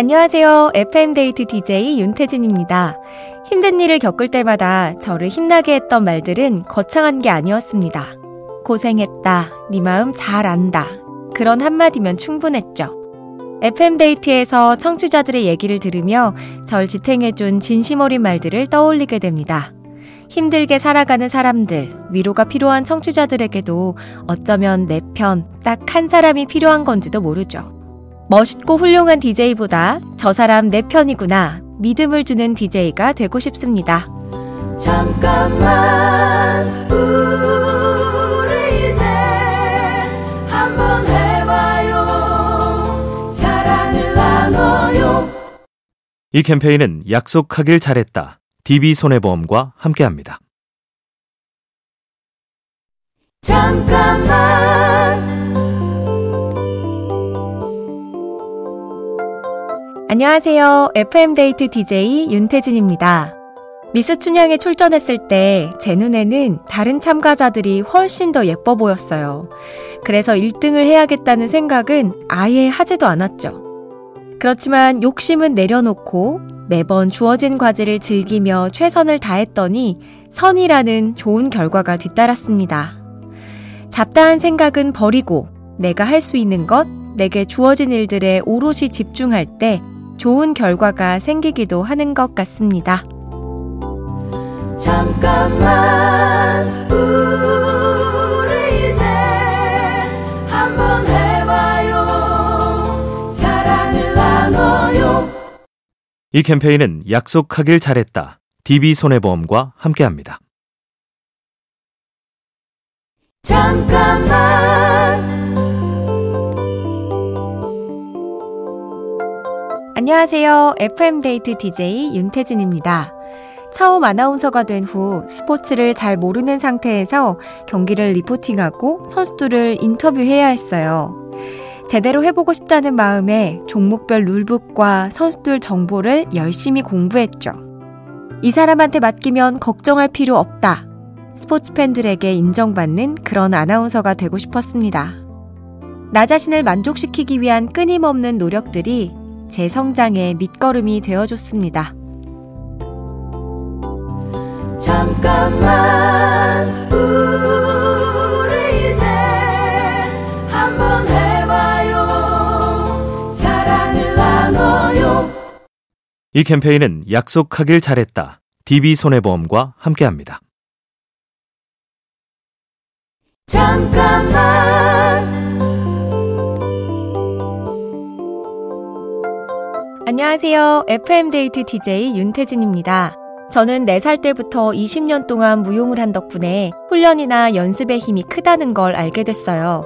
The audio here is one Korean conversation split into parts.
안녕하세요. FM데이트 DJ 윤태진입니다. 힘든 일을 겪을 때마다 저를 힘나게 했던 말들은 거창한 게 아니었습니다. 고생했다. 네 마음 잘 안다. 그런 한마디면 충분했죠. FM데이트에서 청취자들의 얘기를 들으며 절 지탱해준 진심 어린 말들을 떠올리게 됩니다. 힘들게 살아가는 사람들, 위로가 필요한 청취자들에게도 어쩌면 내 편, 딱 한 사람이 필요한 건지도 모르죠. 멋있고 훌륭한 DJ보다 저 사람 내 편이구나 믿음을 주는 DJ가 되고 싶습니다. 잠깐만 우리 이제 한번 해봐요 사랑을 나눠요 이 캠페인은 약속하길 잘했다 DB손해보험과 함께합니다. 잠깐만 안녕하세요. FM데이트 DJ 윤태진입니다. 미스 춘향에 출전했을 때 제 눈에는 다른 참가자들이 훨씬 더 예뻐 보였어요. 그래서 1등을 해야겠다는 생각은 아예 하지도 않았죠. 그렇지만 욕심은 내려놓고 매번 주어진 과제를 즐기며 최선을 다했더니 선이라는 좋은 결과가 뒤따랐습니다. 잡다한 생각은 버리고 내가 할 수 있는 것, 내게 주어진 일들에 오롯이 집중할 때 좋은 결과가 생기기도 하는 것 같습니다. 잠깐만 우리 이제 한번 해봐요 사랑을 나눠요 이 캠페인은 약속하길 잘했다 DB손해보험과 함께합니다. 잠깐만 안녕하세요. FM데이트 DJ 윤태진입니다. 처음 아나운서가 된 후 스포츠를 잘 모르는 상태에서 경기를 리포팅하고 선수들을 인터뷰해야 했어요. 제대로 해보고 싶다는 마음에 종목별 룰북과 선수들 정보를 열심히 공부했죠. 이 사람한테 맡기면 걱정할 필요 없다. 스포츠 팬들에게 인정받는 그런 아나운서가 되고 싶었습니다. 나 자신을 만족시키기 위한 끊임없는 노력들이 제 성장의 밑거름이 되어줬습니다. 잠깐만 우리 이제 한번 해봐요 사랑을 나눠요 이 캠페인은 약속하길 잘했다 DB손해보험과 함께합니다. 잠깐만 안녕하세요. FM데이트 DJ 윤태진입니다. 저는 4살 때부터 20년 동안 무용을 한 덕분에 훈련이나 연습의 힘이 크다는 걸 알게 됐어요.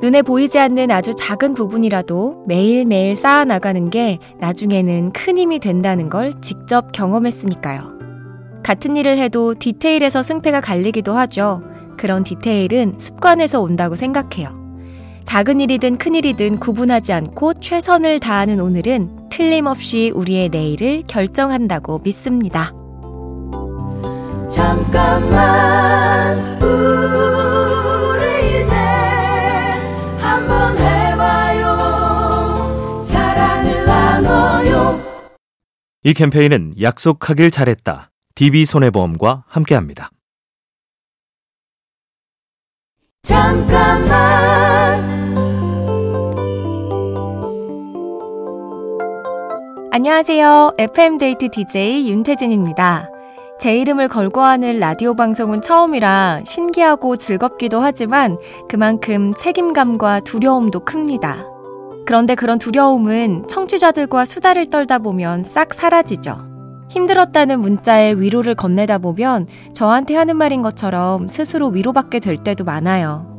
눈에 보이지 않는 아주 작은 부분이라도 매일매일 쌓아나가는 게 나중에는 큰 힘이 된다는 걸 직접 경험했으니까요. 같은 일을 해도 디테일에서 승패가 갈리기도 하죠. 그런 디테일은 습관에서 온다고 생각해요. 작은 일이든 큰 일이든 구분하지 않고 최선을 다하는 오늘은 틀림없이 우리의 내일을 결정한다고 믿습니다. 잠깐만 우리 이제 한번 해봐요 사랑을 나눠요 이 캠페인은 약속하길 잘했다 DB손해보험과 함께합니다. 잠깐만 안녕하세요. FM데이트 DJ 윤태진입니다. 제 이름을 걸고 하는 라디오 방송은 처음이라 신기하고 즐겁기도 하지만 그만큼 책임감과 두려움도 큽니다. 그런데 그런 두려움은 청취자들과 수다를 떨다 보면 싹 사라지죠. 힘들었다는 문자에 위로를 건네다 보면 저한테 하는 말인 것처럼 스스로 위로받게 될 때도 많아요.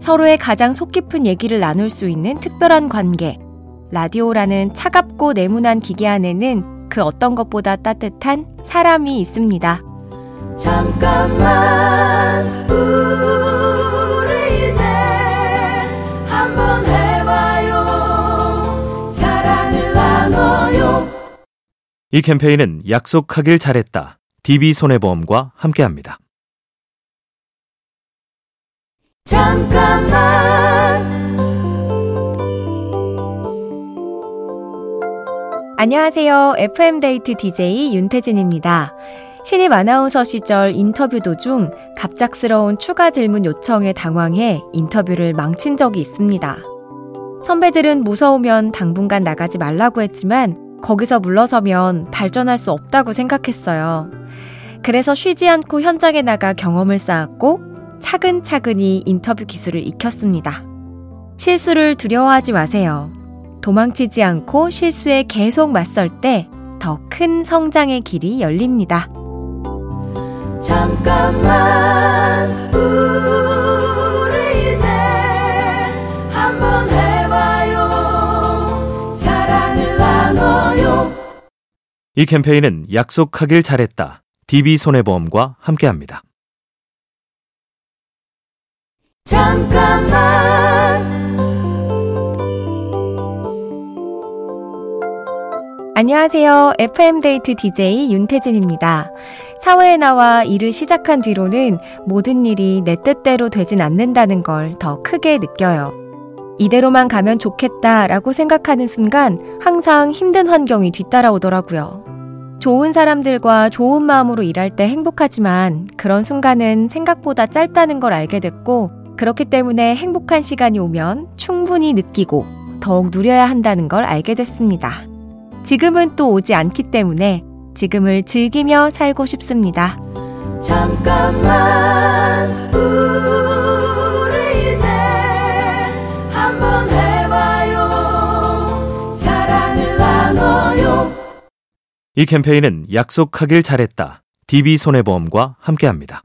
서로의 가장 속 깊은 얘기를 나눌 수 있는 특별한 관계, 라디오라는 차갑고 네모난 기계 안에는 그 어떤 것보다 따뜻한 사람이 있습니다. 잠깐만 우리 이제 한번 해봐요 사랑을 나눠요 이 캠페인은 약속하길 잘했다 DB손해보험과 함께합니다. 잠깐만 안녕하세요. FM데이트 DJ 윤태진입니다. 신입 아나운서 시절 인터뷰 도중 갑작스러운 추가 질문 요청에 당황해 인터뷰를 망친 적이 있습니다. 선배들은 무서우면 당분간 나가지 말라고 했지만 거기서 물러서면 발전할 수 없다고 생각했어요. 그래서 쉬지 않고 현장에 나가 경험을 쌓았고 차근차근히 인터뷰 기술을 익혔습니다. 실수를 두려워하지 마세요. 도망치지 않고 실수에 계속 맞설 때 더 큰 성장의 길이 열립니다. 잠깐만 우리 이제 한번 해봐요 사랑을 나눠요 이 캠페인은 약속하길 잘했다 DB손해보험과 함께합니다. 잠깐만 안녕하세요. FM데이트 DJ 윤태진입니다. 사회에 나와 일을 시작한 뒤로는 모든 일이 내 뜻대로 되진 않는다는 걸 더 크게 느껴요. 이대로만 가면 좋겠다라고 생각하는 순간 항상 힘든 환경이 뒤따라오더라고요. 좋은 사람들과 좋은 마음으로 일할 때 행복하지만 그런 순간은 생각보다 짧다는 걸 알게 됐고 그렇기 때문에 행복한 시간이 오면 충분히 느끼고 더욱 누려야 한다는 걸 알게 됐습니다. 지금은 또 오지 않기 때문에 지금을 즐기며 살고 싶습니다. 잠깐만 우리 이제 한번 해봐요 사랑을 나눠요 이 캠페인은 약속하길 잘했다 DB손해보험과 함께합니다.